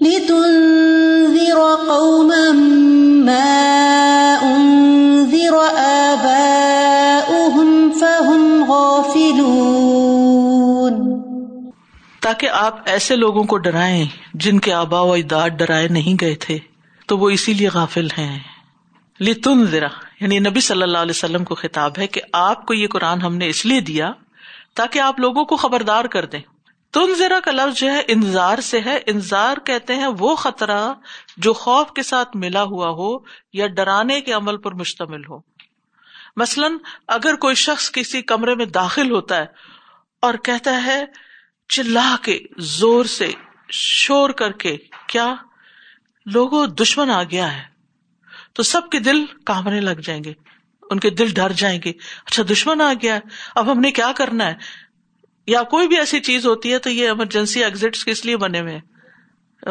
لتنذر قوما ما أنذر آباؤهم فهم غافلون تاکہ آپ ایسے لوگوں کو ڈرائیں جن کے آبا و اجداد ڈرائے نہیں گئے تھے، تو وہ اسی لیے غافل ہیں۔ لتن ذرا یعنی نبی صلی اللہ علیہ وسلم کو خطاب ہے کہ آپ کو یہ قرآن ہم نے اس لیے دیا تاکہ آپ لوگوں کو خبردار کر دیں۔ تن ذرا کا لفظ جو ہے انتظار سے ہے۔ انتظار کہتے ہیں وہ خطرہ جو خوف کے ساتھ ملا ہوا ہو یا ڈرانے کے عمل پر مشتمل ہو۔ مثلاً اگر کوئی شخص کسی کمرے میں داخل ہوتا ہے اور کہتا ہے، چلا کے، زور سے، شور کر کے، کیا لوگوں دشمن آ گیا ہے؟ تو سب کے دل کامنے لگ جائیں گے۔ ان کے دل ڈر جائیں گے۔ اچھا دشمن آ گیا اب ہم نے کیا کرنا ہے؟ یا کوئی بھی ایسی چیز ہوتی ہے تو یہ ایمرجنسی ایگزٹ کس لیے بنے ہوئے ہیں؟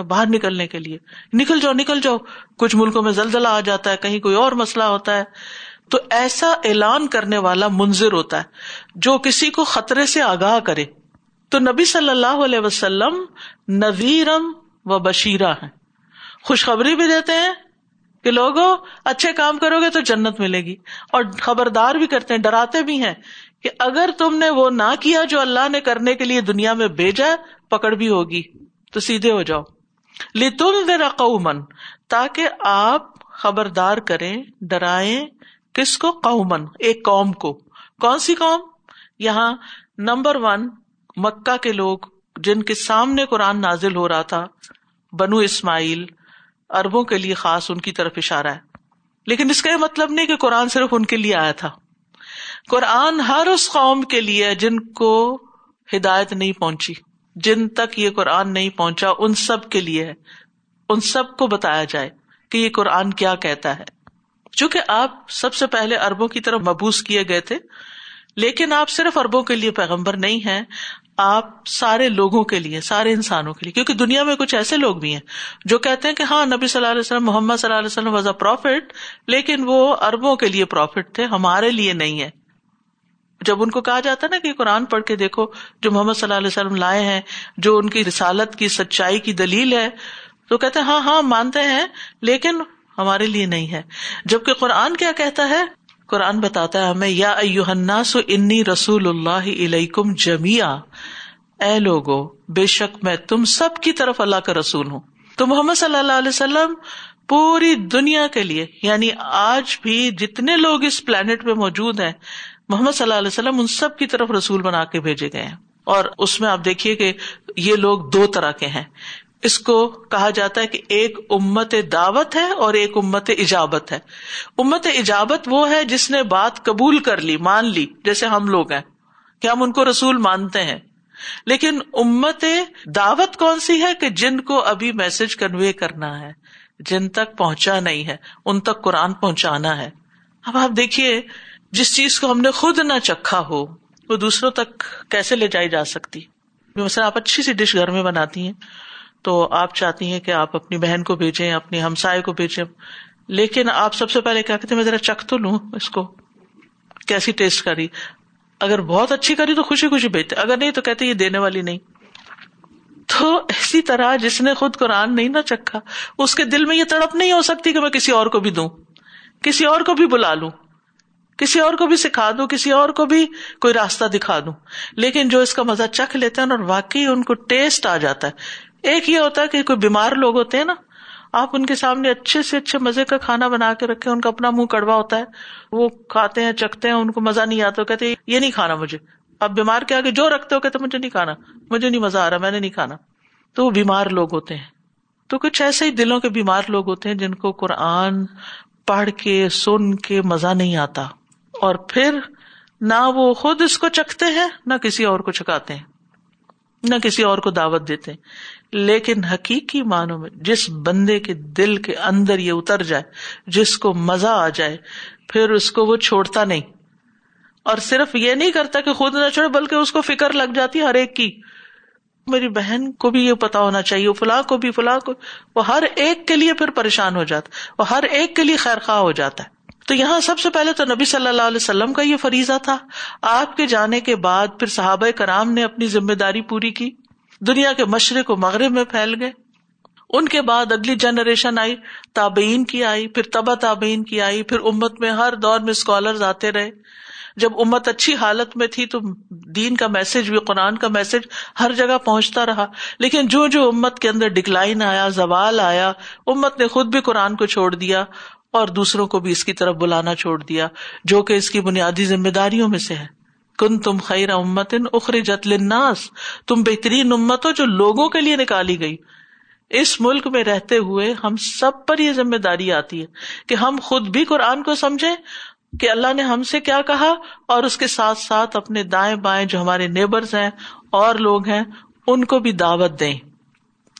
باہر نکلنے کے لیے۔ نکل جاؤ نکل جاؤ۔ کچھ ملکوں میں زلزلہ آ جاتا ہے، کہیں کوئی اور مسئلہ ہوتا ہے۔ تو ایسا اعلان کرنے والا منظر ہوتا ہے، جو کسی کو خطرے سے آگاہ کرے۔ تو نبی صلی اللہ علیہ وسلم نویرم و بشیرہ ہیں۔ خوشخبری بھی دیتے ہیں کہ لوگوں، اچھے کام کرو گے تو جنت ملے گی۔ اور خبردار بھی کرتے ہیں، ڈراتے بھی ہیں کہ اگر تم نے وہ نہ کیا جو اللہ نے کرنے کے لیے دنیا میں بھیجا پکڑ بھی ہوگی۔ تو سیدھے ہو جاؤ۔ لتم ذرا قومن تاکہ آپ خبردار کریں، ڈرائیں کس کو؟ قومن ایک قوم کو۔ کون سی قوم؟ یہاں نمبر ون، مکہ کے لوگ جن کے سامنے قرآن نازل ہو رہا تھا، بنو اسماعیل اربوں کے لیے خاص ان کی طرف اشارہ ہے۔ لیکن اس کا یہ مطلب نہیں کہ قرآن صرف ان کے لیے آیا تھا۔ قرآن ہر اس قوم کے لیے جن کو ہدایت نہیں پہنچی، جن تک یہ قرآن نہیں پہنچا، ان سب کے لیے ہے۔ ان سب کو بتایا جائے کہ یہ قرآن کیا کہتا ہے۔ چونکہ آپ سب سے پہلے اربوں کی طرف مبوس کیے گئے تھے، لیکن آپ صرف اربوں کے لیے پیغمبر نہیں ہیں، آپ سارے لوگوں کے لیے، سارے انسانوں کے لیے۔ کیونکہ دنیا میں کچھ ایسے لوگ بھی ہیں جو کہتے ہیں کہ ہاں نبی صلی اللہ علیہ وسلم، محمد صلی اللہ علیہ وسلم واز اے پروفٹ لیکن وہ اربوں کے لیے پروفٹ تھے، ہمارے لیے نہیں ہے۔ جب ان کو کہا جاتا نا کہ قرآن پڑھ کے دیکھو، جو محمد صلی اللہ علیہ وسلم لائے ہیں، جو ان کی رسالت کی سچائی کی دلیل ہے، تو کہتے ہیں ہاں ہاں مانتے ہیں، لیکن ہمارے لیے نہیں ہے۔ جبکہ قرآن کیا کہتا ہے؟ قرآن بتاتا ہے ہمیں، یا الناس انی رسول اللہ علیکم جمیا اے لوگو، بے شک میں تم سب کی طرف اللہ کا رسول ہوں۔ تو محمد صلی اللہ علیہ وسلم پوری دنیا کے لیے یعنی آج بھی جتنے لوگ اس پلانٹ پہ موجود ہیں محمد صلی اللہ علیہ وسلم ان سب کی طرف رسول بنا کے بھیجے گئے ہیں۔ اور اس میں آپ دیکھیے کہ یہ لوگ دو طرح کے ہیں۔ اس کو کہا جاتا ہے کہ ایک امت دعوت ہے اور ایک امت ایجابت ہے۔ امت ایجابت وہ ہے جس نے بات قبول کر لی، مان لی، جیسے ہم لوگ ہیں۔ کہ ہم ان کو رسول مانتے ہیں۔ لیکن امت دعوت کون سی ہے کہ جن کو ابھی میسج کنوے کرنا ہے، جن تک پہنچا نہیں ہے، ان تک قرآن پہنچانا ہے۔ اب آپ دیکھیے جس چیز کو ہم نے خود نہ چکھا ہو، وہ دوسروں تک کیسے لے جائی جا سکتی؟ مثلا آپ اچھی سی ڈش گھر میں بناتی ہیں، تو آپ چاہتی ہیں کہ آپ اپنی بہن کو بھیجیں اپنی ہمسائے کو بھیجیں۔ لیکن آپ سب سے پہلے کیا کہتے میں ذرا چکھ تو لوں اس کو۔ کیسی ٹیسٹ کری؟ اگر بہت اچھی کری تو خوشی خوشی بھیجتے، اگر نہیں تو کہتے یہ دینے والی نہیں۔ تو اسی طرح جس نے خود قرآن نہیں نہ چکھا، اس کے دل میں یہ تڑپ نہیں ہو سکتی کہ میں کسی اور کو بھی دوں، کسی اور کو بھی بلا لوں۔ کسی اور کو بھی سکھا دوں، کسی اور کو بھی کوئی راستہ دکھا دوں۔ لیکن جو اس کا مزہ چکھ لیتے ہیں اور واقعی ان کو ٹیسٹ آ جاتا ہے۔ ایک یہ ہوتا ہے کہ کوئی بیمار لوگ ہوتے ہیں نا، آپ ان کے سامنے اچھے سے اچھے مزے کا کھانا بنا کے رکھے ان کا اپنا منہ کڑوا ہوتا ہے، وہ کھاتے ہیں، چکھتے ہیں، ان کو مزہ نہیں آتا کہتے یہ نہیں کھانا مجھے۔ اب بیمار کے آگے جو رکھتے ہو، کہتے مجھے نہیں کھانا، مجھے نہیں مزہ آ رہا، میں نے نہیں کھانا۔ تو وہ بیمار لوگ ہوتے ہیں۔ تو کچھ ایسے ہی دلوں کے بیمار لوگ ہوتے ہیں جن کو قرآن پڑھ کے، سن کے مزہ نہیں آتا۔ اور پھر نہ وہ خود اس کو چکھتے ہیں، نہ کسی اور کو چکاتے ہیں، نہ کسی اور کو دعوت دیتے ہیں۔ لیکن حقیقی معنوں میں جس بندے کے دل کے اندر یہ اتر جائے، جس کو مزہ آ جائے، پھر اس کو وہ چھوڑتا نہیں۔ اور صرف یہ نہیں کرتا کہ خود نہ چھوڑے، بلکہ اس کو فکر لگ جاتی ہر ایک کی۔ میری بہن کو بھی یہ پتا ہونا چاہیے فلاں کو بھی، فلاں کو، وہ ہر ایک کے لیے پھر پریشان ہو جاتا، وہ ہر ایک کے لیے خیر خواہ ہو جاتا ہے۔ تو یہاں سب سے پہلے تو نبی صلی اللہ علیہ وسلم کا یہ فریضہ تھا۔ آپ کے جانے کے بعد پھر صحابہ کرام نے اپنی ذمہ داری پوری کی۔ دنیا کے مشرق و مغرب میں پھیل گئے۔ ان کے بعد اگلی جنریشن آئی، تابعین کی آئی، پھر تبا تابعین کی آئی، پھر امت میں ہر دور میں اسکالر آتے رہے۔ جب امت اچھی حالت میں تھی تو دین کا میسج بھی، قرآن کا میسج ہر جگہ پہنچتا رہا۔ لیکن جو جو امت کے اندر ڈکلائن آیا، زوال آیا، امت نے خود بھی قرآن کو چھوڑ دیا۔ اور دوسروں کو بھی اس کی طرف بلانا چھوڑ دیا، جو کہ اس کی بنیادی ذمہ داریوں میں سے ہے۔ کن تم خیر امت اخری جت تم بہترین امت ہو جو لوگوں کے لیے نکالی گئی۔ اس ملک میں رہتے ہوئے ہم سب پر یہ ذمہ داری آتی ہے کہ ہم خود بھی قرآن کو سمجھے کہ اللہ نے ہم سے کیا کہا اور اس کے ساتھ ساتھ اپنے دائیں بائیں جو ہمارے نیبرز ہیں اور لوگ ہیں، ان کو بھی دعوت دیں۔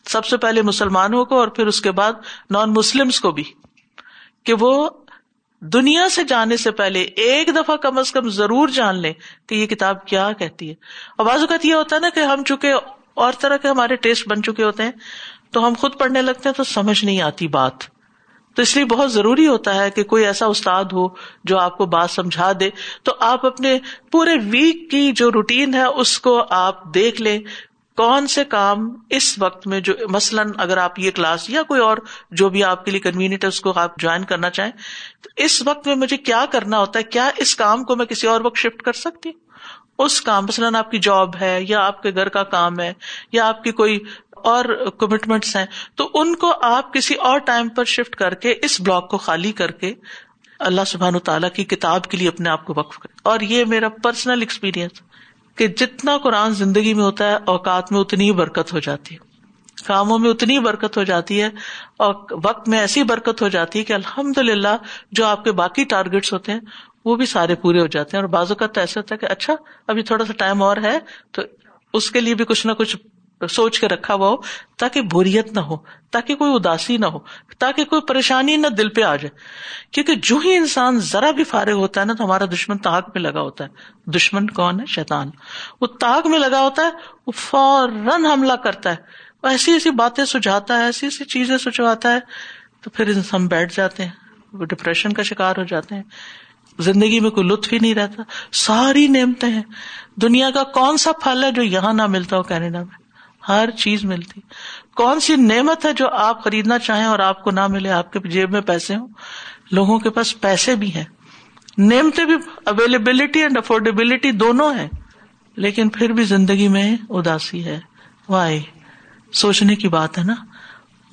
سب سے پہلے مسلمانوں کو اور پھر اس کے بعد نان مسلم کو بھی۔ کہ وہ دنیا سے جانے سے پہلے ایک دفعہ کم از کم ضرور جان لیں کہ یہ کتاب کیا کہتی ہے۔ اور بعض اوقات یہ ہوتا ہے نا کہ ہم چکے اور طرح کے ہمارے ٹیسٹ بن چکے ہوتے ہیں تو ہم خود پڑھنے لگتے ہیں تو سمجھ نہیں آتی بات۔ تو اس لیے بہت ضروری ہوتا ہے کہ کوئی ایسا استاد ہو جو آپ کو بات سمجھا دے۔ تو آپ اپنے پورے ویک کی جو روٹین ہے اس کو آپ دیکھ لیں۔ کون سے کام اس وقت میں جو مثلاً اگر آپ یہ کلاس یا کوئی اور جو بھی آپ کے لیے کنوینئنٹ ہے، اس کو آپ جوائن کرنا چاہیں، تو اس وقت میں مجھے کیا کرنا ہوتا ہے؟ کیا اس کام کو میں کسی اور وقت شفٹ کر سکتی؟ ہوں اس کام، مثلاً آپ کی جاب ہے یا آپ کے گھر کا کام ہے یا آپ کی کوئی اور کمٹمنٹس ہیں، تو ان کو آپ کسی اور ٹائم پر شفٹ کر کے، اس بلاک کو خالی کر کے اللہ سبحان تعالیٰ کی کتاب کے لیے اپنے آپ کو وقف کرے اور یہ میرا پرسنل ایکسپیرئنس کہ جتنا قرآن زندگی میں ہوتا ہے، اوقات میں اتنی برکت ہو جاتی ہے۔ کاموں میں اتنی برکت ہو جاتی ہے اور وقت میں ایسی برکت ہو جاتی ہے کہ الحمد للہ جو آپ کے باقی ٹارگیٹس ہوتے ہیں، وہ بھی سارے پورے ہو جاتے ہیں۔ اور بازو کا تو ایسا ہوتا ہے کہ اچھا ابھی تھوڑا سا ٹائم اور ہے، تو اس کے لیے بھی کچھ نہ کچھ سوچ کے رکھا ہوا ہو تاکہ بوریت نہ ہو، تاکہ کوئی اداسی نہ ہو، تاکہ کوئی پریشانی نہ دل پہ آ جائے۔ کیونکہ جو ہی انسان ذرا بھی فارغ ہوتا ہے نا، تو ہمارا دشمن تاک میں لگا ہوتا ہے۔ دشمن کون ہے؟ شیطان۔ وہ تاک میں لگا ہوتا ہے، وہ فوراً حملہ کرتا ہے۔ وہ ایسی ایسی باتیں سجاتا ہے، ایسی ایسی چیزیں سجواتا ہے، تو پھر انسان بیٹھ جاتے ہیں۔ وہ ڈپریشن کا شکار ہو جاتے ہیں۔ زندگی میں کوئی لطف ہی نہیں رہتا۔ ساری نعمتیں ہیں۔ دنیا کا کون سا پھل ہے جو یہاں نہ ملتا ہو، کینیڈا میں؟ ہر چیز ملتی۔ کون سی نعمت ہے جو آپ خریدنا چاہیں اور آپ کو نہ ملے؟ آپ کے جیب میں پیسے ہوں۔ لوگوں کے پاس پیسے بھی ہیں۔ نعمتیں بھی اویلیبلٹی اینڈ افورڈیبلٹی دونوں ہیں۔ لیکن پھر بھی زندگی میں اداسی ہے۔ وائی سوچنے کی بات ہے نا۔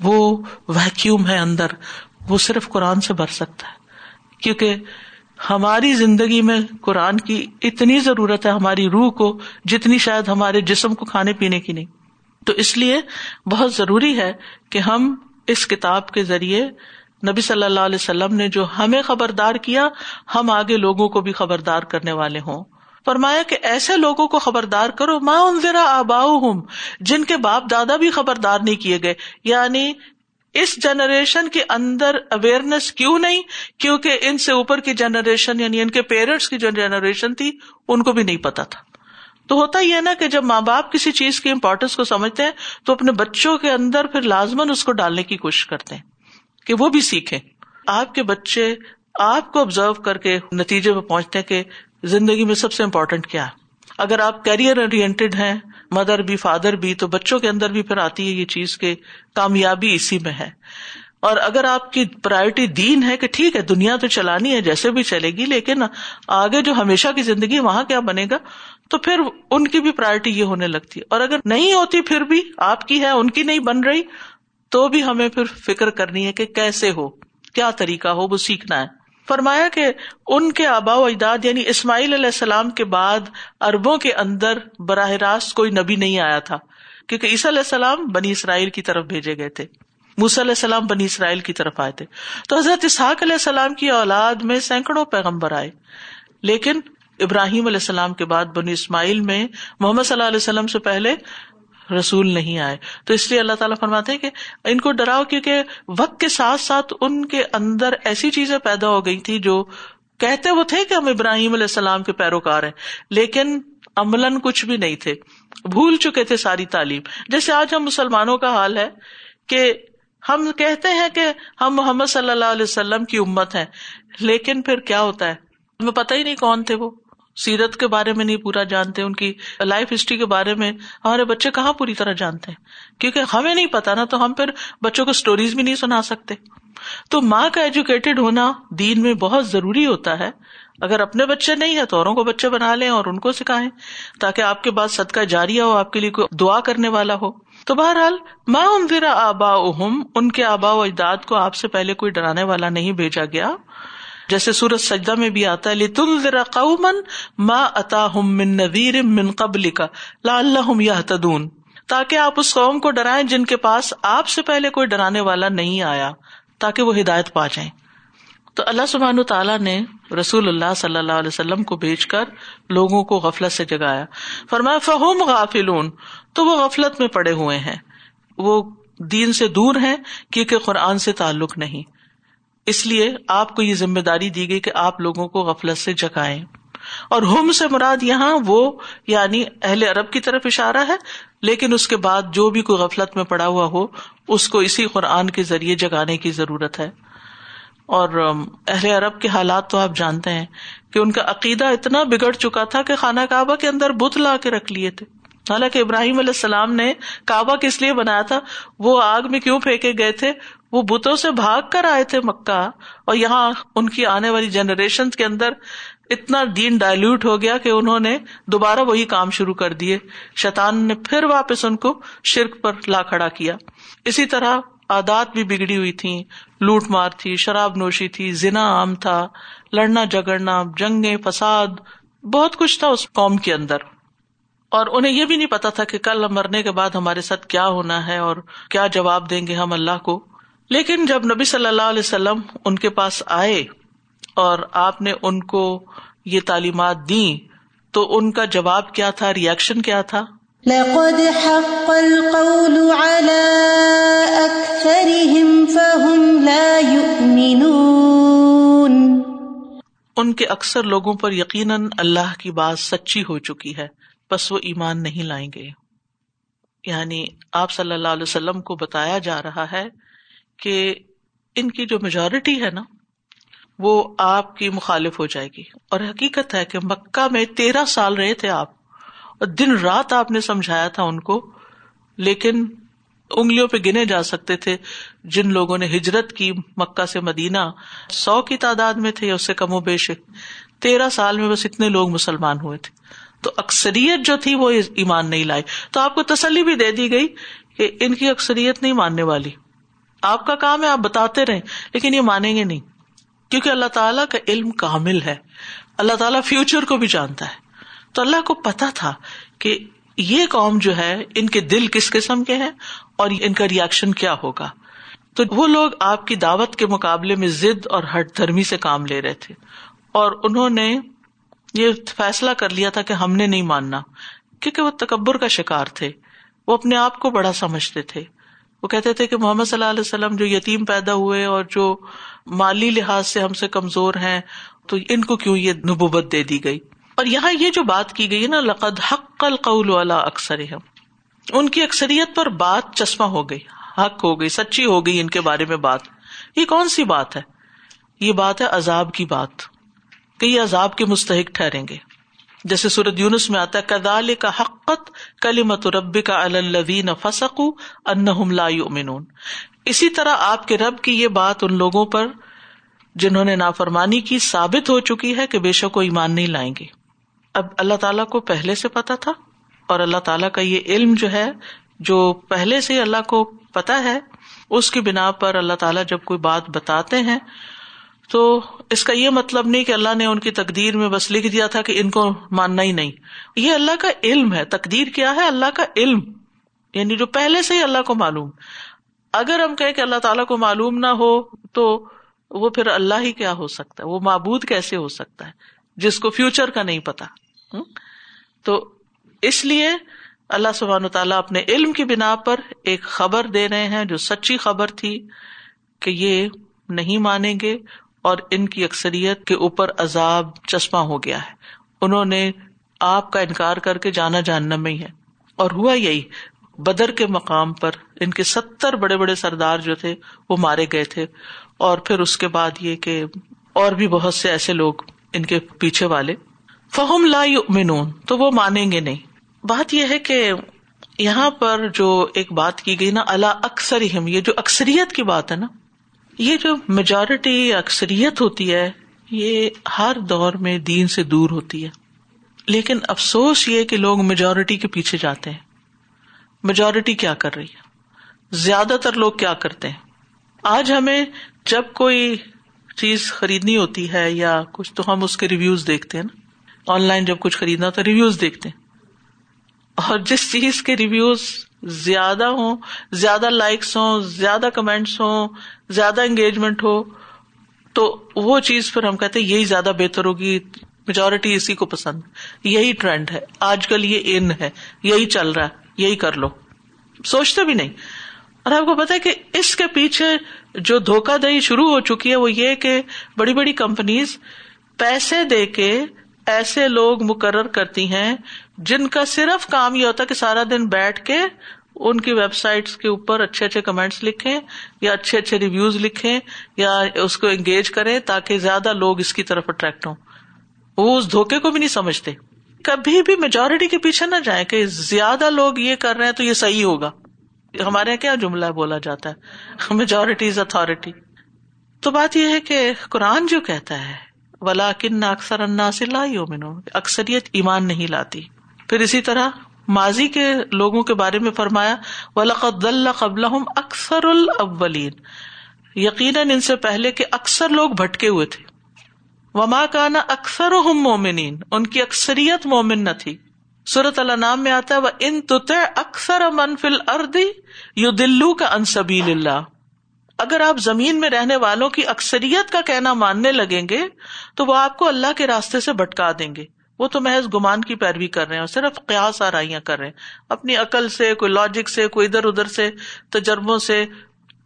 وہ ویکیوم ہے اندر۔ وہ صرف قرآن سے بھر سکتا ہے۔ کیونکہ ہماری زندگی میں قرآن کی اتنی ضرورت ہے، ہماری روح کو، جتنی شاید ہمارے جسم کو کھانے پینے کی نہیں۔ تو اس لیے بہت ضروری ہے کہ ہم اس کتاب کے ذریعے نبی صلی اللہ علیہ وسلم نے جو ہمیں خبردار کیا، ہم آگے لوگوں کو بھی خبردار کرنے والے ہوں۔ فرمایا کہ ایسے لوگوں کو خبردار کرو ماں ان ذرا آبا ہوں جن کے باپ دادا بھی خبردار نہیں کیے گئے۔ یعنی اس جنریشن کے اندر اویئرنیس کیوں نہیں؟ کیونکہ ان سے اوپر کی جنریشن یعنی ان کے پیرنٹس کی جو جنریشن تھی، ان کو بھی نہیں پتا تھا۔ تو ہوتا ہی ہے نا کہ جب ماں باپ کسی چیز کی امپورٹینس کو سمجھتے ہیں تو اپنے بچوں کے اندر پھر لازمن اس کو ڈالنے کی کوشش کرتے ہیں کہ وہ بھی سیکھے آپ کے بچے آپ کو آبزرو کر کے نتیجے پہ پہنچتے ہیں کہ زندگی میں سب سے امپورٹینٹ کیا ہے۔ اگر آپ کیریئر اورینٹیڈ ہیں مدر بھی فادر بھی، تو بچوں کے اندر بھی پھر آتی ہے یہ چیز کے کامیابی اسی میں ہے۔ اور اگر آپ کی پرائرٹی دین ہے کہ ٹھیک ہے، دنیا تو چلانی ہے، جیسے بھی چلے گی، لیکن آگے جو ہمیشہ کی زندگی وہاں کیا بنے گا؟ تو پھر ان کی بھی پرائرٹی یہ ہونے لگتی ہے۔ اور اگر نہیں ہوتی پھر بھی آپ کی ہے، ان کی نہیں بن رہی، تو بھی ہمیں پھر فکر کرنی ہے کہ کیسے ہو، کیا طریقہ ہو، وہ سیکھنا ہے۔ فرمایا کہ ان کے آبا و اجداد یعنی اسماعیل علیہ السلام کے بعد اربوں کے اندر براہ راست کوئی نبی نہیں آیا تھا، کیونکہ عیسی علیہ السلام بنی اسرائیل کی طرف بھیجے گئے تھے۔ علیہ السلام بنی اسرائیل کی طرف آئے تھے۔ تو حضرت اسحاق علیہ السلام کی اولاد میں سینکڑوں پیغمبر آئے، لیکن ابراہیم علیہ السلام کے بعد بنی اسماعیل میں محمد صلی اللہ علیہ وسلم سے پہلے رسول نہیں آئے۔ تو اس لیے اللہ تعالیٰ فرماتے ہیں کہ ان کو ڈراؤ کیونکہ وقت کے ساتھ ساتھ ان کے اندر ایسی چیزیں پیدا ہو گئی تھی جو کہتے وہ تھے کہ ہم ابراہیم علیہ السلام کے پیروکار ہیں، لیکن عملاً کچھ بھی نہیں تھے۔ بھول چکے تھے ساری تعلیم۔ جیسے آج ہم مسلمانوں کا حال ہے کہ ہم کہتے ہیں کہ ہم محمد صلی اللہ علیہ وسلم کی امت ہے لیکن پھر کیا ہوتا ہے؟ ہمیں پتہ ہی نہیں کون تھے وہ۔ سیرت کے بارے میں نہیں پورا جانتے، ان کی لائف ہسٹری کے بارے میں ہمارے بچے کہاں پوری طرح جانتے؟ ہیں کیونکہ ہمیں نہیں پتا نا، تو ہم پھر بچوں کو اسٹوریز بھی نہیں سنا سکتے۔ تو ماں کا ایجوکیٹڈ ہونا دین میں بہت ضروری ہوتا ہے۔ اگر اپنے بچے نہیں ہے تو اوروں کو بچے بنا لیں اور ان کو سکھائیں، تاکہ آپ کے بعد صدقہ جاری ہو، آپ کے لیے کوئی دعا کرنے والا ہو۔ تو بہرحال ماں ذرا آبا اہم ان کے آبا و اجداد کو آپ سے پہلے کوئی ڈرانے والا نہیں بھیجا گیا۔ جیسے سورج سجدہ میں بھی آتا ہے تل ذرا قومن ماں اتا ہم من نذیر من قبل کا لا اللہ یا تدون تاکہ آپ اس قوم کو ڈرائیں جن کے پاس آپ سے پہلے کوئی ڈرانے والا نہیں آیا، تاکہ وہ ہدایت پا جائیں۔ تو اللہ سبحان تعالیٰ نے رسول اللہ صلی اللہ علیہ وسلم کو بھیج کر لوگوں کو غفلت سے جگایا۔ فرمایا فہوم غافلون۔ تو وہ غفلت میں پڑے ہوئے ہیں۔ وہ دین سے دور ہیں، کیونکہ قرآن سے تعلق نہیں۔ اس لیے آپ کو یہ ذمہ داری دی گئی کہ آپ لوگوں کو غفلت سے جگائیں اور ہوم سے مراد یہاں وہ یعنی اہل عرب کی طرف اشارہ ہے، لیکن اس کے بعد جو بھی کوئی غفلت میں پڑا ہوا ہو، اس کو اسی قرآن کے ذریعے جگانے کی ضرورت ہے۔ اور اہل عرب کے حالات تو آپ جانتے ہیں کہ ان کا عقیدہ اتنا بگڑ چکا تھا کہ خانہ کعبہ کے اندر بت لا کے رکھ لیے تھے۔ حالانکہ ابراہیم علیہ السلام نے کعبہ کس لیے بنایا تھا؟ وہ آگ میں کیوں پھینکے گئے تھے؟ وہ بتوں سے بھاگ کر آئے تھے مکہ اور یہاں ان کی آنے والی جنریشن کے اندر اتنا دین ڈائلوٹ ہو گیا کہ انہوں نے دوبارہ وہی کام شروع کر دیے۔ شیطان نے پھر واپس ان کو شرک پر لا کھڑا کیا۔ اسی طرح عادات بھی بگڑی ہوئی تھی لوٹ مار تھی، شراب نوشی تھی، زنا عام تھا، لڑنا جگڑنا جنگیں، فساد، بہت کچھ تھا اس قوم کے اندر۔ اور انہیں یہ بھی نہیں پتا تھا کہ کل مرنے کے بعد ہمارے ساتھ کیا ہونا ہے اور کیا جواب دیں گے ہم اللہ کو۔ لیکن جب نبی صلی اللہ علیہ وسلم ان کے پاس آئے اور آپ نے ان کو یہ تعلیمات دی تو ان کا جواب کیا تھا؟ ریئیکشن کیا تھا؟ لقد حق القول على أكثرهم فهم لا يؤمنون. ان کے اکثر لوگوں پر یقیناً اللہ کی بات سچی ہو چکی ہے بس وہ ایمان نہیں لائیں گے۔ یعنی آپ صلی اللہ علیہ وسلم کو بتایا جا رہا ہے کہ ان کی جو میجورٹی ہے نا، وہ آپ کی مخالف ہو جائے گی۔ اور حقیقت ہے کہ مکہ میں تیرہ سال رہے تھے آپ، اور دن رات آپ نے سمجھایا تھا ان کو، لیکن انگلیوں پہ گنے جا سکتے تھے۔ جن لوگوں نے ہجرت کی مکہ سے مدینہ، سو کی تعداد میں تھے یا اس سے کم و بیش۔ تیرہ سال میں بس اتنے لوگ مسلمان ہوئے تھے۔ تو اکثریت جو تھی وہ ایمان نہیں لائی۔ تو آپ کو تسلی بھی دے دی گئی کہ ان کی اکثریت نہیں ماننے والی۔ آپ کا کام ہے، آپ بتاتے رہے لیکن یہ مانیں گے نہیں، کیونکہ اللہ تعالیٰ کا علم کامل ہے۔ اللہ تعالیٰ فیوچر کو بھی جانتا ہے۔ تو اللہ کو پتا تھا کہ یہ قوم جو ہے، ان کے دل کس قسم کے ہیں اور ان کا ریئیکشن کیا ہوگا۔ تو وہ لوگ آپ کی دعوت کے مقابلے میں ضد اور ہٹ دھرمی سے کام لے رہے تھے۔ اور انہوں نے یہ فیصلہ کر لیا تھا کہ ہم نے نہیں ماننا، کیونکہ وہ تکبر کا شکار تھے۔ وہ اپنے آپ کو بڑا سمجھتے تھے۔ وہ کہتے تھے کہ محمد صلی اللہ علیہ وسلم جو یتیم پیدا ہوئے اور جو مالی لحاظ سے ہم سے کمزور ہیں، تو ان کو کیوں یہ نبوبت دے دی گئی؟ اور یہاں یہ جو بات کی گئی نا، لقد حق القول والا اکثر ان کی اکثریت پر بات چشمہ ہو گئی، حق ہو گئی، سچی ہو گئی ان کے بارے میں بات۔ یہ کون سی بات ہے؟ یہ بات ہے عذاب کی بات، کہ یہ عذاب کے مستحق ٹھہریں گے۔ جیسے سورت یونس میں آتا ہے کدال کا حقت کلی مت رب کا الوین فسق ان لا یؤمنون. اسی طرح آپ کے رب کی یہ بات ان لوگوں پر جنہوں نے نافرمانی کی ثابت ہو چکی ہے کہ بے شک وہ ایمان نہیں لائیں گے۔ اب اللہ تعالیٰ کو پہلے سے پتا تھا اور اللہ تعالیٰ کا یہ علم جو ہے، جو پہلے سے اللہ کو پتا ہے، اس کی بنا پر اللہ تعالیٰ جب کوئی بات بتاتے ہیں تو اس کا یہ مطلب نہیں کہ اللہ نے ان کی تقدیر میں بس لکھ دیا تھا کہ ان کو ماننا ہی نہیں۔ یہ اللہ کا علم ہے۔ تقدیر کیا ہے؟ اللہ کا علم۔ یعنی جو پہلے سے ہی اللہ کو معلوم۔ اگر ہم کہیں کہ اللہ تعالیٰ کو معلوم نہ ہو تو وہ پھر اللہ ہی کیا ہو سکتا ہے؟ وہ معبود کیسے ہو سکتا ہے؟ جس کو فیوچر کا نہیں پتا۔ تو اس لیے اللہ سبحان تعالیٰ اپنے علم کی بنا پر ایک خبر دے رہے ہیں جو سچی خبر تھی کہ یہ نہیں مانیں گے۔ اور ان کی اکثریت کے اوپر عذاب چشمہ ہو گیا ہے۔ انہوں نے آپ کا انکار کر کے جانا جاننا میں ہی ہے۔ اور ہوا یہی، بدر کے مقام پر ان کے ستر بڑے بڑے سردار جو تھے، وہ مارے گئے تھے۔ اور پھر اس کے بعد یہ کہ اور بھی بہت سے ایسے لوگ ان کے پیچھے والے۔ فہم لا یؤمنون، تو وہ مانیں گے نہیں۔ بات یہ ہے کہ یہاں پر جو ایک بات کی گئی نا اللہ اکثر یہ جو اکثریت کی بات ہے نا یہ جو میجورٹی اکثریت ہوتی ہے، یہ ہر دور میں دین سے دور ہوتی ہے۔ لیکن افسوس یہ کہ لوگ میجورٹی کے پیچھے جاتے ہیں۔ میجورٹی کیا کر رہی ہے؟ زیادہ تر لوگ کیا کرتے ہیں؟ آج ہمیں جب کوئی چیز خریدنی ہوتی ہے یا کچھ تو ہم اس کے ریویوز دیکھتے ہیں نا۔ آن لائن جب کچھ خریدنا تو ریویوز دیکھتے ہیں۔ اور جس چیز کے ریویوز زیادہ ہوں، زیادہ لائکس ہوں، زیادہ کمینٹس ہوں، زیادہ انگیجمنٹ ہو، تو وہ چیز پھر ہم کہتے یہی زیادہ بہتر ہوگی میجورٹی اسی کو پسند۔ یہی ٹرینڈ ہے، آج کل یہ ان ہے، یہی چل رہا ہے، یہی کر لو۔ سوچتے بھی نہیں۔ اور آپ کو پتا ہے کہ اس کے پیچھے جو دھوکا دہی شروع ہو چکی ہے وہ یہ کہ بڑی بڑی کمپنیز پیسے دے کے ایسے لوگ مقرر کرتی ہیں جن کا صرف کام یہ ہوتا ہے کہ سارا دن بیٹھ کے ان کی ویب سائٹس کے اوپر اچھے اچھے کمنٹس لکھیں یا اچھے اچھے ریویوز لکھیں یا اس کو انگیج کریں تاکہ زیادہ لوگ اس کی طرف اٹریکٹ ہوں۔ وہ اس دھوکے کو بھی نہیں سمجھتے۔ کبھی بھی میجورٹی کے پیچھے نہ جائیں کہ زیادہ لوگ یہ کر رہے ہیں تو یہ صحیح ہوگا۔ ہمارے یہاں کیا جملہ بولا جاتا ہے؟ میجورٹی از اتارٹی تو بات یہ ہے کہ قرآن جو کہتا ہے ولا کن اکثر انا سے لائی اکثریت ایمان نہیں لاتی۔ پھر اسی طرح ماضی کے لوگوں کے بارے میں فرمایا، ولقد قبل اکثر الاولین یقیناً ان سے پہلے کے اکثر لوگ بھٹکے ہوئے تھے۔ وما کانا اکثر مومنین ان کی اکثریت مومن نہ تھی۔ سورت اللہ نام میں آتا ہے وہ ان تط اکثر منفل اردی یو دلو کا انصبیل اللہ اگر آپ زمین میں رہنے والوں کی اکثریت کا کہنا ماننے لگیں گے، تو وہ آپ کو اللہ کے راستے سے بھٹکا دیں گے۔ وہ تو محض گمان کی پیروی کر رہے ہیں اور صرف قیاس آرائیاں کر رہے ہیں۔ اپنی عقل سے، کوئی لاجک سے، کوئی ادھر ادھر سے، تجربوں سے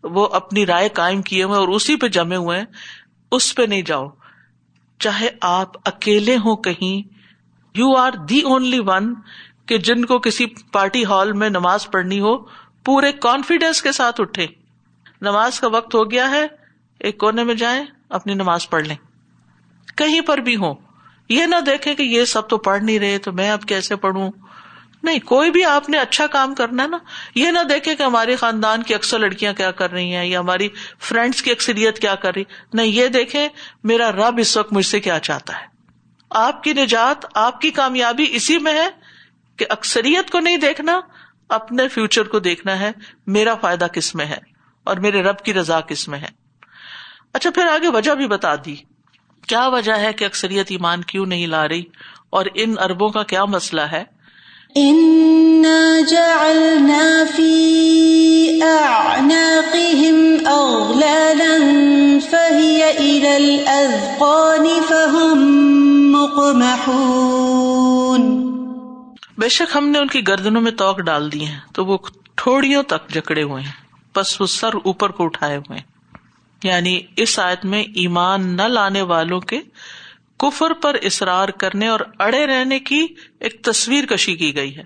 وہ اپنی رائے قائم کیے ہوئے اور اسی پہ جمے ہوئے ہیں۔ اس پہ نہیں جاؤ۔ چاہے آپ اکیلے ہوں کہیں you are the only one کہ جن کو کسی پارٹی ہال میں نماز پڑھنی ہو، پورے کانفیڈینس کے ساتھ اٹھے نماز کا وقت ہو گیا ہے، ایک کونے میں جائیں، اپنی نماز پڑھ لیں۔ کہیں پر بھی ہو یہ نہ دیکھے کہ یہ سب تو پڑھ نہیں رہے، تو میں اب کیسے پڑھوں؟ نہیں، کوئی بھی آپ نے اچھا کام کرنا ہے نا، یہ نہ دیکھے کہ ہمارے خاندان کی اکثر لڑکیاں کیا کر رہی ہیں، یا ہماری فرینڈس کی اکثریت کیا کر رہی۔ نہیں، یہ دیکھے میرا رب اس وقت مجھ سے کیا چاہتا ہے۔ آپ کی نجات، آپ کی کامیابی اسی میں ہے کہ اکثریت کو نہیں دیکھنا، اپنے فیوچر کو دیکھنا ہے، میرا فائدہ کس میں ہے؟ اور میرے رب کی رضا کس میں ہے؟ اچھا پھر آگے وجہ بھی بتا دی۔ کیا وجہ ہے کہ اکثریت ایمان کیوں نہیں لا رہی؟ اور ان اربوں کا کیا مسئلہ ہے؟ بے شک ہم نے ان کی گردنوں میں توک ڈال دی ہیں تو وہ تھوڑیوں تک جکڑے ہوئے ہیں۔ بس وہ سر اوپر کو اٹھائے ہوئے یعنی اس آیت میں ایمان نہ لانے والوں کے کفر پر اصرار کرنے اور اڑے رہنے کی ایک تصویر کشی کی گئی ہے۔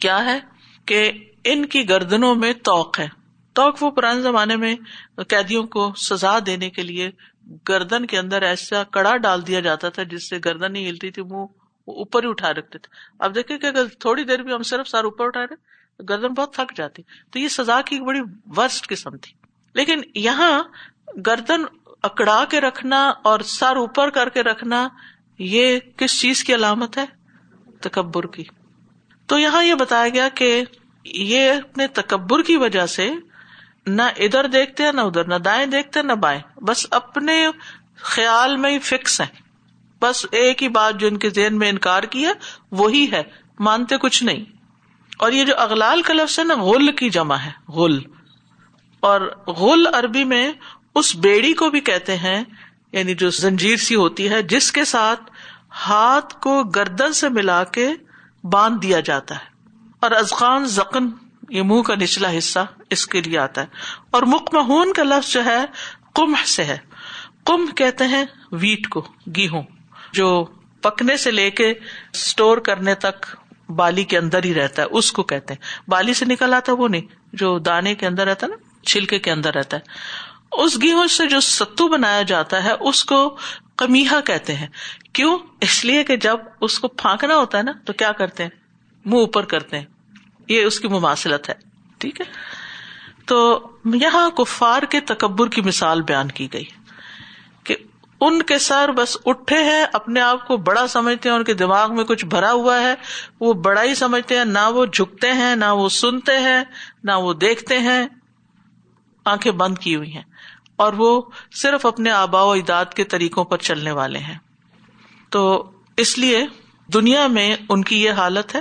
کیا ہے؟ کہ ان کی گردنوں میں توق ہے۔ توق وہ پرانے زمانے میں قیدیوں کو سزا دینے کے لیے گردن کے اندر ایسا کڑا ڈال دیا جاتا تھا جس سے گردن نہیں ہلتی تھی منہ اوپر ہی اٹھا رکھتے تھے۔ اب دیکھیں کہ اگر تھوڑی دیر بھی ہم صرف سر اوپر اٹھا رہے گردن بہت تھک جاتی۔ تو یہ سزا کی بڑی ورسٹ قسم تھی۔ لیکن یہاں گردن اکڑا کے رکھنا اور سر اوپر کر کے رکھنا، یہ کس چیز کی علامت ہے؟ تکبر کی۔ تو یہاں یہ بتایا گیا کہ یہ اپنے تکبر کی وجہ سے نہ ادھر دیکھتے ہیں، نہ ادھر، نہ دائیں دیکھتے نہ بائیں۔ بس اپنے خیال میں ہی فکس ہے بس ایک ہی بات جو ان کے ذہن میں انکار کیا وہی ہے۔ مانتے کچھ نہیں۔ اور یہ جو اغلال کا لفظ ہے نا، غل کی جمع ہے، غل۔ اور غل عربی میں اس بیڑی کو بھی کہتے ہیں یعنی جو زنجیر سی ہوتی ہے، جس کے ساتھ ہاتھ کو گردن سے ملا کے باندھ دیا جاتا ہے۔ اور ازقان زخن یہ منہ کا نچلا حصہ اس کے لیے آتا ہے۔ اور مکمہون کا لفظ جو ہے کمہ سے ہے۔ کم کہتے ہیں ویٹ کو، گیہوں، جو پکنے سے لے کے اسٹور کرنے تک بالی کے اندر ہی رہتا ہے، اس کو کہتے ہیں۔ بالی سے نکل آتا ہے وہ نہیں، جو دانے کے اندر رہتا ہے نا، چھلکے کے اندر رہتا ہے۔ اس گیہوں سے جو ستو بنایا جاتا ہے، اس کو کمیحا کہتے ہیں۔ کیوں؟ اس لیے کہ جب اس کو پھانکنا ہوتا ہے نا، تو کیا کرتے ہیں؟ منہ اوپر کرتے ہیں۔ یہ اس کی مماثلت ہے۔ ٹھیک ہے؟ تو یہاں کفار کے تکبر کی مثال بیان کی گئی۔ ان کے سر بس اٹھے ہیں، اپنے آپ کو بڑا سمجھتے ہیں، ان کے دماغ میں کچھ بھرا ہوا ہے۔ وہ بڑا ہی سمجھتے ہیں، نہ وہ جھکتے ہیں، نہ وہ سنتے ہیں، نہ وہ دیکھتے ہیں۔ آنکھیں بند کی ہوئی ہیں۔ اور وہ صرف اپنے آبا و اجداد کے طریقوں پر چلنے والے ہیں۔ تو اس لیے دنیا میں ان کی یہ حالت ہے۔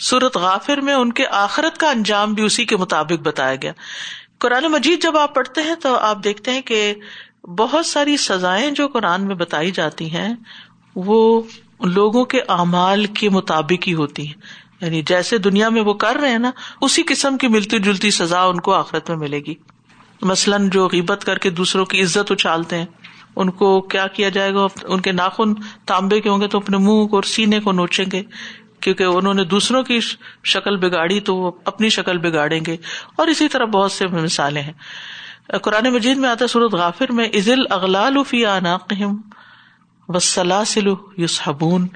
سورت غافر میں ان کے آخرت کا انجام بھی اسی کے مطابق بتایا گیا۔ قرآن مجید جب آپ پڑھتے ہیں تو آپ دیکھتے ہیں کہ بہت ساری سزائیں جو قرآن میں بتائی جاتی ہیں، وہ لوگوں کے اعمال کے مطابق ہی ہوتی ہیں۔ یعنی جیسے دنیا میں وہ کر رہے ہیں نا، اسی قسم کی ملتی جلتی سزا ان کو آخرت میں ملے گی۔ مثلاً جو غیبت کر کے دوسروں کی عزت اچھالتے ہیں، ان کو کیا کیا جائے گا؟ ان کے ناخن تانبے کے ہوں گے تو اپنے منہ اور سینے کو نوچیں گے۔ کیونکہ انہوں نے دوسروں کی شکل بگاڑی تو وہ اپنی شکل بگاڑیں گے۔ اور اسی طرح بہت سے مثالیں ہیں۔ قرآن مجید میں آتا صورت غافر میں عزل اغلال فی عناقہم وسلاسل یسحبون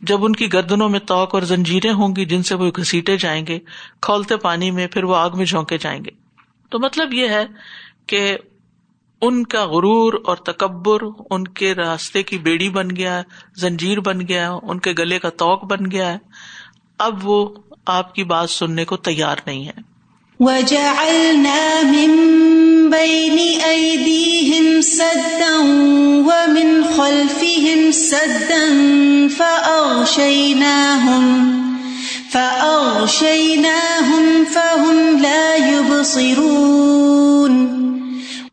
جب ان کی گردنوں میں توق اور زنجیریں ہوں گی، جن سے وہ گھسیٹے جائیں گے، کھولتے پانی میں، پھر وہ آگ میں جھونکے جائیں گے۔ تو مطلب یہ ہے کہ ان کا غرور اور تکبر، ان کے راستے کی بیڑی بن گیا ہے زنجیر بن گیا، ان کے گلے کا توق بن گیا ہے۔ اب وہ آپ کی بات سننے کو تیار نہیں ہے۔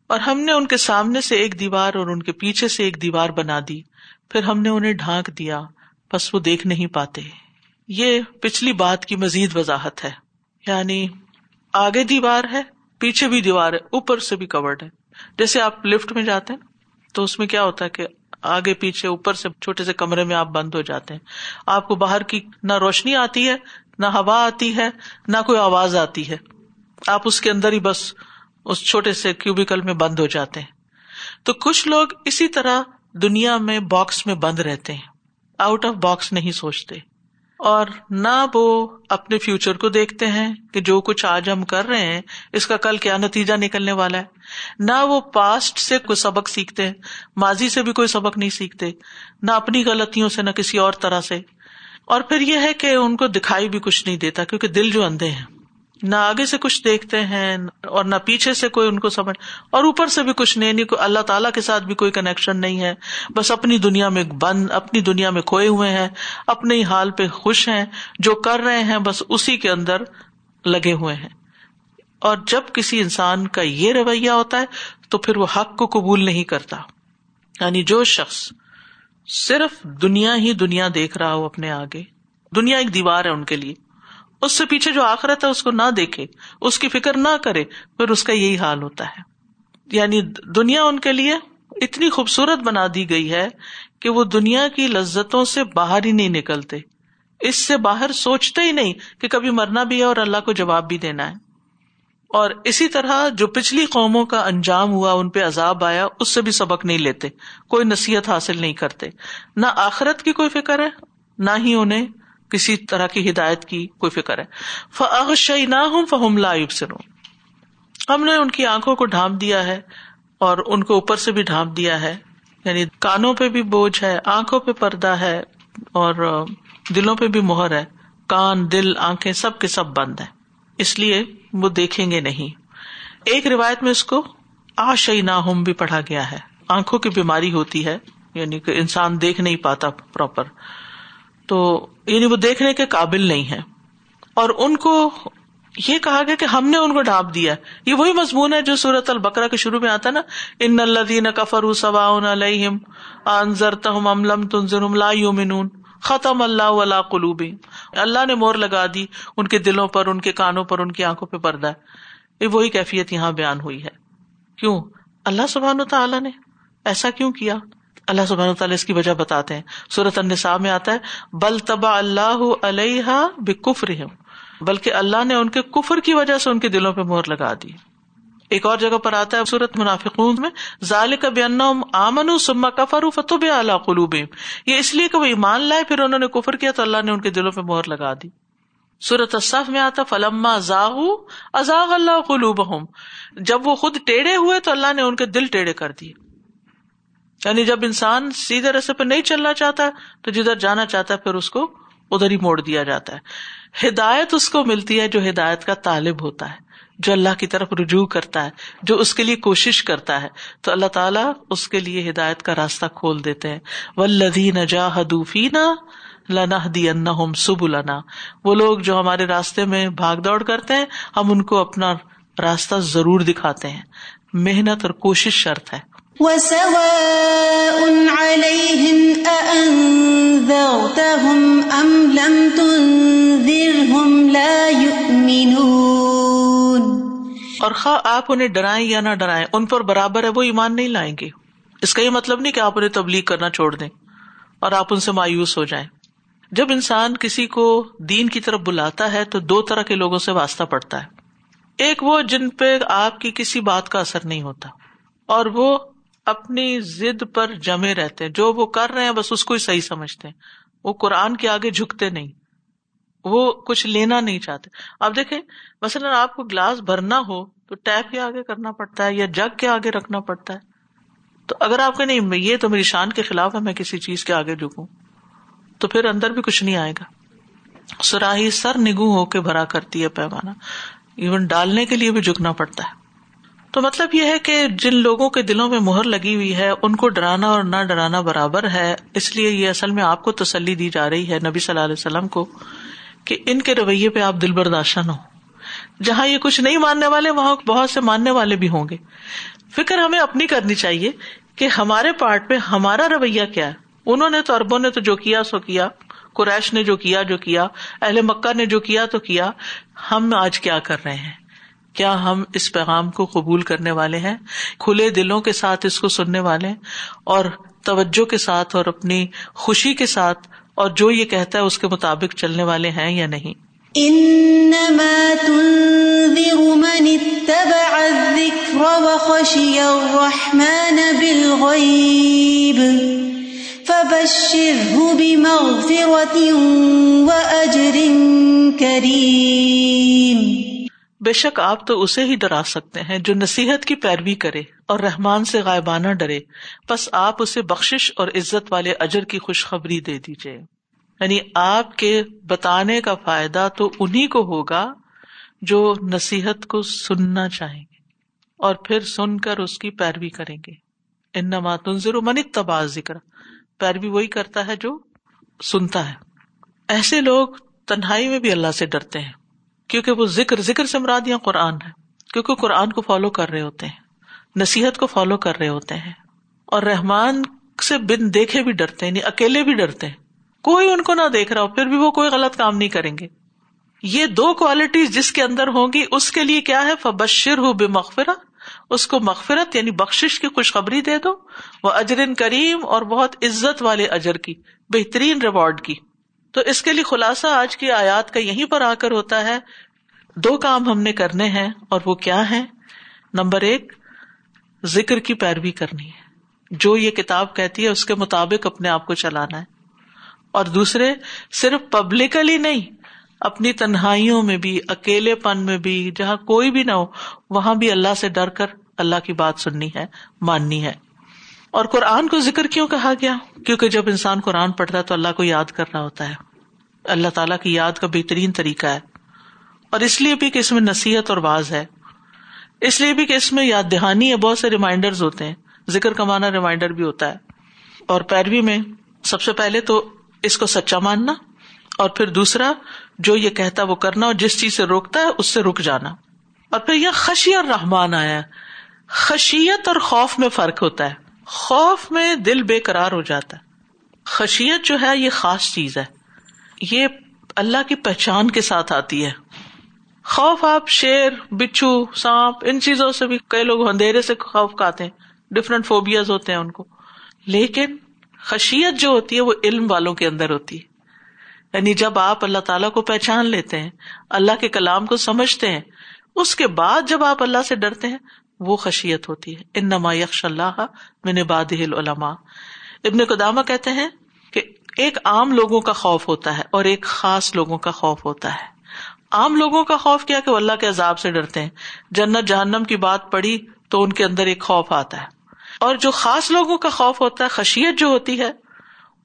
اور ہم نے ان کے سامنے سے ایک دیوار اور ان کے پیچھے سے ایک دیوار بنا دی۔ پھر ہم نے انہیں ڈھانک دیا، بس وہ دیکھ نہیں پاتے۔ یہ پچھلی بات کی مزید وضاحت ہے۔ یعنی آگے دیوار ہے۔ پیچھے بھی دیوار ہے، اوپر سے بھی کورڈ ہے۔ جیسے آپ لفٹ میں جاتے ہیں، تو اس میں کیا ہوتا ہے کہ آگے پیچھے، اوپر سے چھوٹے سے کمرے میں آپ بند ہو جاتے ہیں۔ آپ کو باہر کی نہ روشنی آتی ہے، نہ ہوا آتی ہے، نہ کوئی آواز آتی ہے۔ آپ اس کے اندر ہی بس اس چھوٹے سے کیوبیکل میں بند ہو جاتے ہیں۔ تو کچھ لوگ اسی طرح دنیا میں باکس میں بند رہتے ہیں۔ آؤٹ آف باکس نہیں سوچتے۔ اور نہ وہ اپنے فیوچر کو دیکھتے ہیں کہ جو کچھ آج ہم کر رہے ہیں، اس کا کل کیا نتیجہ نکلنے والا ہے۔ نہ وہ پاسٹ سے کوئی سبق سیکھتے ہیں ماضی سے بھی کوئی سبق نہیں سیکھتے، نہ اپنی غلطیوں سے، نہ کسی اور طرح سے۔ اور پھر یہ ہے کہ ان کو دکھائی بھی کچھ نہیں دیتا، کیونکہ دل جو اندھے ہیں۔ نہ آگے سے کچھ دیکھتے ہیں اور نہ پیچھے سے کوئی ان کو سمجھ اور اوپر سے بھی کچھ نہیں یعنی نہیں اللہ تعالیٰ کے ساتھ بھی کوئی کنیکشن نہیں ہے۔ بس اپنی دنیا میں بند، اپنی دنیا میں کھوئے ہوئے ہیں اپنے ہی حال پہ خوش ہیں، جو کر رہے ہیں بس اسی کے اندر لگے ہوئے ہیں۔ اور جب کسی انسان کا یہ رویہ ہوتا ہے، تو پھر وہ حق کو قبول نہیں کرتا۔ یعنی جو شخص صرف دنیا ہی دنیا دیکھ رہا ہو اپنے آگے، دنیا ایک دیوار ہے ان کے لیے۔ اس سے پیچھے جو آخرت ہے اس کو نہ دیکھے، اس کی فکر نہ کرے، پھر اس کا یہی حال ہوتا ہے۔ یعنی دنیا ان کے لیے اتنی خوبصورت بنا دی گئی ہے کہ وہ دنیا کی لذتوں سے باہر ہی نہیں نکلتے۔ اس سے باہر سوچتے ہی نہیں کہ کبھی مرنا بھی ہے اور اللہ کو جواب بھی دینا ہے۔ اور اسی طرح جو پچھلی قوموں کا انجام ہوا، ان پہ عذاب آیا، اس سے بھی سبق نہیں لیتے، کوئی نصیحت حاصل نہیں کرتے۔ نہ آخرت کی کوئی فکر ہے، نہ ہی انہیں کسی طرح کی ہدایت کی کوئی فکر ہے۔ نہ ہوں فہم لائب سے ہم نے ان کی آنکھوں کو ڈھانپ دیا ہے اور ان کو اوپر سے بھی ڈھانپ دیا ہے۔ یعنی کانوں پہ بھی بوجھ ہے، آنکھوں پہ پردہ ہے اور دلوں پہ بھی مہر ہے۔ کان، دل، آنکھیں سب کے سب بند ہے اس لیے وہ دیکھیں گے نہیں۔ ایک روایت میں اس کو آشئی نہ ہوم بھی پڑھا گیا ہے۔ آنکھوں کی بیماری ہوتی ہے یعنی کہ انسان دیکھ نہیں پاتا پراپر تو یعنی وہ دیکھنے کے قابل نہیں ہے اور ان کو یہ کہا گیا کہ ہم نے ان کو ڈانپ دیا۔ یہ وہی مضمون ہے جو سورت البکرا کے شروع میں آتا نا۔ ان اللہ دین کفر سوا علیہم انضر املم تنظر لا یومنون ختم اللہ اللہ قلوب اللہ نے مور لگا دی ان کے دلوں پر، ان کے کانوں پر، ان کی آنکھوں پہ پردہ۔ ہے یہ وہی کیفیت یہاں بیان ہوئی ہے۔ کیوں؟ اللہ سبحان تعالیٰ نے۔ ایسا کیوں کیا؟ اللہ سبحان تعالیٰ اس کی وجہ بتاتے ہیں۔ سورت النساء میں آتا ہے، بل تبا اللہ علیہ بے بلکہ اللہ نے ان کے کفر کی وجہ سے ان کے دلوں پہ مور لگا دی۔ ایک اور جگہ پر آتا ہے سورت منافقون میں ظال کب آمن سما کفر فتب اعلیٰ قلوب یہ اس لیے کہ وہ ایمان لائے، پھر انہوں نے کفر کیا تو اللہ نے ان کے دلوں پہ مہر لگا دی۔ سورت اصف میں آتا فلما ازاغ ازاغ اللہ قلوب جب وہ خود ٹیڑھے ہوئے تو اللہ نے ان کے دل ٹیڑھے کر دیے۔ یعنی جب انسان سیدھے رسے پہ نہیں چلنا چاہتا، تو جدھر جانا چاہتا ہے، پھر اس کو ادھر ہی موڑ دیا جاتا ہے۔ ہدایت اس کو ملتی ہے جو ہدایت کا طالب ہوتا ہے، جو اللہ کی طرف رجوع کرتا ہے، جو اس کے لیے کوشش کرتا ہے۔ تو اللہ تعالیٰ اس کے لیے ہدایت کا راستہ کھول دیتے ہیں۔ ولدی نجا حدوفینا لنا دی ان سب لنا وہ لوگ جو ہمارے راستے میں بھاگ دوڑ کرتے ہیں، ہم ان کو اپنا راستہ ضرور دکھاتے ہیں۔ محنت اور کوشش شرط ہے۔ اور خواہ آپ انہیں ڈرائیں یا نہ ڈرائیں، ان پر برابر ہے، وہ ایمان نہیں لائیں گے۔ اس کا یہ مطلب نہیں کہ آپ انہیں تبلیغ کرنا چھوڑ دیں اور آپ ان سے مایوس ہو جائیں۔ جب انسان کسی کو دین کی طرف بلاتا ہے، تو دو طرح کے لوگوں سے واسطہ پڑتا ہے۔ ایک وہ جن پہ آپ کی کسی بات کا اثر نہیں ہوتا، اور وہ اپنی ضد پر جمے رہتے ہیں۔ جو وہ کر رہے ہیں، بس اس کو ہی صحیح سمجھتے ہیں۔ وہ قرآن کے آگے جھکتے نہیں۔ وہ کچھ لینا نہیں چاہتے۔ اب دیکھیں، مثلاً آپ کو گلاس بھرنا ہو تو ٹیپ کے آگے کرنا پڑتا ہے یا جگ کے آگے رکھنا پڑتا ہے۔ تو اگر آپ کے نہیں، یہ تو میری شان کے خلاف ہے، میں کسی چیز کے آگے جھکوں۔ تو پھر اندر بھی کچھ نہیں آئے گا۔ سراہی سر نگو ہو کے بھرا کرتی ہے پیمانہ۔ ایون ڈالنے کے لیے بھی جھکنا پڑتا ہے۔ تو مطلب یہ ہے کہ جن لوگوں کے دلوں میں مہر لگی ہوئی ہے، ان کو ڈرانا اور نہ ڈرانا برابر ہے۔ اس لیے یہ اصل میں آپ کو تسلی دی جا رہی ہے نبی صلی اللہ علیہ وسلم کو کہ ان کے رویے پہ آپ دل برداشت نہ ہو جہاں یہ کچھ نہیں ماننے والے، وہاں بہت سے ماننے والے بھی ہوں گے۔ فکر ہمیں اپنی کرنی چاہیے کہ ہمارے پارٹ پہ ہمارا رویہ کیا ہے۔ انہوں نے تو اربوں نے تو جو کیا سو کیا، قریش نے جو کیا جو کیا، اہل مکہ نے جو کیا تو کیا۔ ہم آج کیا کر رہے ہیں؟ کیا ہم اس پیغام کو قبول کرنے والے ہیں؟ کھلے دلوں کے ساتھ اس کو سننے والے اور توجہ کے ساتھ اور اپنی خوشی کے ساتھ اور جو یہ کہتا ہے اس کے مطابق چلنے والے ہیں یا نہیں؟ بے شک آپ تو اسے ہی ڈرا سکتے ہیں جو نصیحت کی پیروی کرے اور رحمان سے غائبانہ ڈرے۔ بس آپ اسے بخش اور عزت والے اجر کی خوشخبری دے دیجیے یعنی آپ کے بتانے کا فائدہ تو انہیں کو ہوگا جو نصیحت کو سننا چاہیں گے اور پھر سن کر اس کی پیروی کریں گے۔ ان نماتر من تباہ ذکر پیروی وہی کرتا ہے جو سنتا ہے۔ ایسے لوگ تنہائی میں بھی اللہ سے ڈرتے ہیں۔ کیونکہ وہ ذکر ذکر سے مرادیاں قرآن ہے، کیونکہ قرآن کو فالو کر رہے ہوتے ہیں، نصیحت کو فالو کر رہے ہوتے ہیں، اور رحمان سے بن دیکھے بھی ڈرتے ہیں یعنی اکیلے بھی ڈرتے ہیں۔ کوئی ان کو نہ دیکھ رہا ہو، پھر بھی وہ کوئی غلط کام نہیں کریں گے۔ یہ دو کوالٹیز جس کے اندر ہوں گی، اس کے لیے کیا ہے؟ فبشر ہو بے مغفرہ اس کو مغفرت یعنی بخش کی خوشخبری دے دو۔ وہ اجرن کریم اور بہت عزت والے اجر کی، بہترین ریوارڈ کی۔ تو اس کے لیے خلاصہ آج کی آیات کا یہیں پر آ کر ہوتا ہے۔ دو کام ہم نے کرنے ہیں اور وہ کیا ہے نمبر ایک، ذکر کی پیروی کرنی ہے۔ جو یہ کتاب کہتی ہے، اس کے مطابق اپنے آپ کو چلانا ہے۔ اور دوسرے، صرف پبلکلی نہیں، اپنی تنہائیوں میں بھی اکیلے پن میں بھی، جہاں کوئی بھی نہ ہو، وہاں بھی اللہ سے ڈر کر اللہ کی بات سننی ہے، ماننی ہے۔ اور قرآن کو ذکر کیوں کہا گیا؟ کیونکہ جب انسان قرآن پڑھتا ہے تو اللہ کو یاد کر رہا ہوتا ہے۔ اللہ تعالیٰ کی یاد کا بہترین طریقہ ہے۔ اور اس لیے بھی کہ اس میں نصیحت اور باز ہے۔ اس لیے بھی کہ اس میں یاد دہانی ہے، بہت سے ریمائنڈر ہوتے ہیں۔ ذکر کمانا ریمائنڈر بھی ہوتا ہے۔ اور پیروی میں سب سے پہلے تو اس کو سچا ماننا اور پھر دوسرا، جو یہ کہتا وہ کرنا اور جس چیز سے روکتا ہے اس سے رک جانا۔ اور پھر یہ خشی اور رحمان آیا خشیت اور خوف میں فرق ہوتا ہے۔ خوف میں دل بے قرار ہو جاتا ہے۔ خشیت جو ہے، یہ خاص چیز ہے۔ یہ اللہ کی پہچان کے ساتھ آتی ہے۔ خوف آپ شیر، بچھو، سانپ، ان چیزوں سے بھی کئی لوگ اندھیرے سے خوف کھاتے ہیں۔ ڈفرینٹ فوبیاز ہوتے ہیں ان کو۔ لیکن خشیت جو ہوتی ہے، وہ علم والوں کے اندر ہوتی ہے۔ یعنی جب آپ اللہ تعالیٰ کو پہچان لیتے ہیں، اللہ کے کلام کو سمجھتے ہیں، اس کے بعد جب آپ اللہ سے ڈرتے ہیں وہ خشیت ہوتی ہے۔ ان نما یکش اللہ من باد العلما ابن قدامہ کہتے ہیں کہ ایک عام لوگوں کا خوف ہوتا ہے اور ایک خاص لوگوں کا خوف ہوتا ہے۔ عام لوگوں کا خوف کیا کہ وہ اللہ کے عذاب سے ڈرتے ہیں۔ جنت جہنم کی بات پڑی تو ان کے اندر ایک خوف آتا ہے۔ اور جو خاص لوگوں کا خوف ہوتا ہے، خشیت جو ہوتی ہے،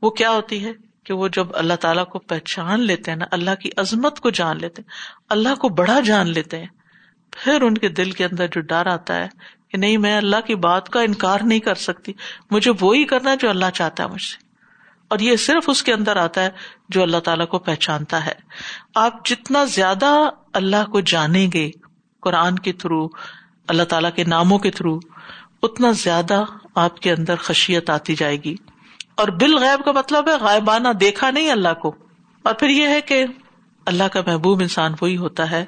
وہ کیا ہوتی ہے کہ وہ جب اللہ تعالیٰ کو پہچان لیتے ہیں نا، اللہ کی عظمت کو جان لیتے ہیں، اللہ کو بڑا جان لیتے ہیں۔ پھر ان کے دل کے اندر جو ڈر آتا ہے کہ نہیں، میں اللہ کی بات کا انکار نہیں کر سکتی، مجھے وہی کرنا جو اللہ چاہتا ہے مجھ سے۔ اور یہ صرف اس کے اندر آتا ہے جو اللہ تعالیٰ کو پہچانتا ہے۔ آپ جتنا زیادہ اللہ کو جانیں گے قرآن کے تھرو، اللہ تعالیٰ کے ناموں کے تھرو، اتنا زیادہ آپ کے اندر خشیت آتی جائے گی۔ اور بال غیب کا مطلب ہے غائبانہ دیکھا نہیں اللہ کو۔ اور پھر یہ ہے کہ اللہ کا محبوب انسان وہی ہوتا ہے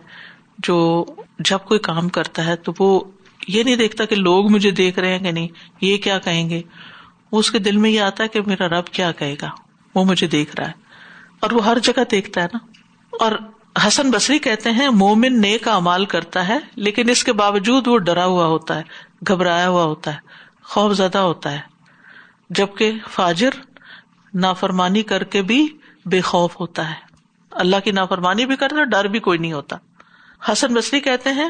جو جب کوئی کام کرتا ہے تو وہ یہ نہیں دیکھتا کہ لوگ مجھے دیکھ رہے ہیں کہ نہیں، یہ کیا کہیں گے؟ اس کے دل میں یہ آتا ہے کہ میرا رب کیا کہے گا؟ وہ مجھے دیکھ رہا ہے۔ اور وہ ہر جگہ دیکھتا ہے نا۔ اور حسن بصری کہتے ہیں، مومن نیک امال کرتا ہے، لیکن اس کے باوجود وہ ڈرا ہوا ہوتا ہے، گھبرایا ہوا ہوتا ہے، خوف زدہ ہوتا ہے۔ جبکہ فاجر نافرمانی کر کے بھی بے خوف ہوتا ہے۔ اللہ کی نافرمانی بھی کرتا ڈر بھی کوئی نہیں ہوتا۔ حسن بصری کہتے ہیں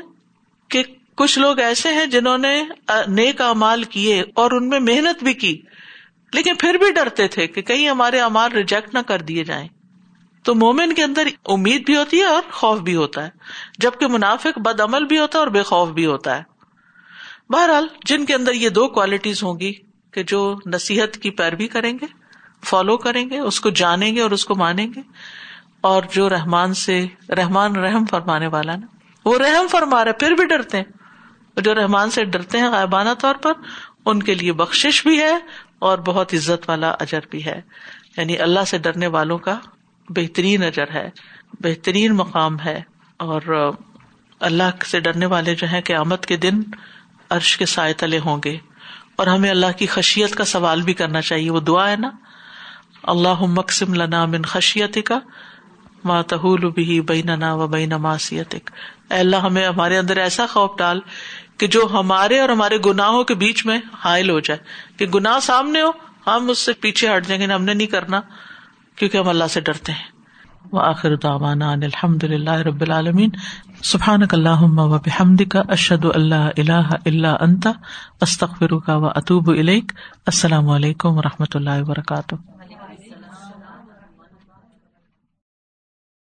کہ کچھ لوگ ایسے ہیں جنہوں نے نیک امال کیے اور ان میں محنت بھی کی، لیکن پھر بھی ڈرتے تھے کہ کہیں ہمارے امال ریجیکٹ نہ کر دیے جائیں۔ تو مومن کے اندر امید بھی ہوتی ہے اور خوف بھی ہوتا ہے، جبکہ منافق بد عمل بھی ہوتا ہے اور بے خوف بھی ہوتا ہے۔ بہرحال، جن کے اندر یہ دو کوالٹیز ہوں گی کہ جو نصیحت کی پیروی کریں گے فالو کریں گے، اس کو جانیں گے اور اس کو مانیں گے اور جو رحمان سے رحمان رحم فرمانے والا نا، وہ رحم فرما رہے، پھر بھی ڈرتے ہیں۔ جو رحمان سے ڈرتے ہیں غائبانہ طور پر، ان کے لیے بخش بھی ہے اور بہت عزت والا اجر بھی ہے۔ یعنی اللہ سے ڈرنے والوں کا بہترین اجر ہے، بہترین مقام ہے۔ اور اللہ سے ڈرنے والے جو ہے قیامت کے دن عرش کے سائے تلے ہوں گے۔ اور ہمیں اللہ کی خشیت کا سوال بھی کرنا چاہیے، وہ دعا ہے نا۔ اللہ مقسم لنا من خشیت کا ماں تہول بھی بینا و بین معصیت اللہ، ہمیں ہمارے اندر ایسا خوف ڈال کہ جو ہمارے اور ہمارے گناہوں کے بیچ میں حائل ہو جائے۔ کہ گناہ سامنے ہو، ہم اس سے پیچھے ہٹ جائیں گے ہم نے نہیں کرنا، کیونکہ ہم اللہ سے ڈرتے ہیں۔ وآخر دعوانا ان الحمد للہ رب العالمین سبحانک اللہم و بحمدک اشہد اللہ الہ الا انت استغفرک و اتوب الیک السلام علیکم و رحمۃ اللہ وبرکاتہ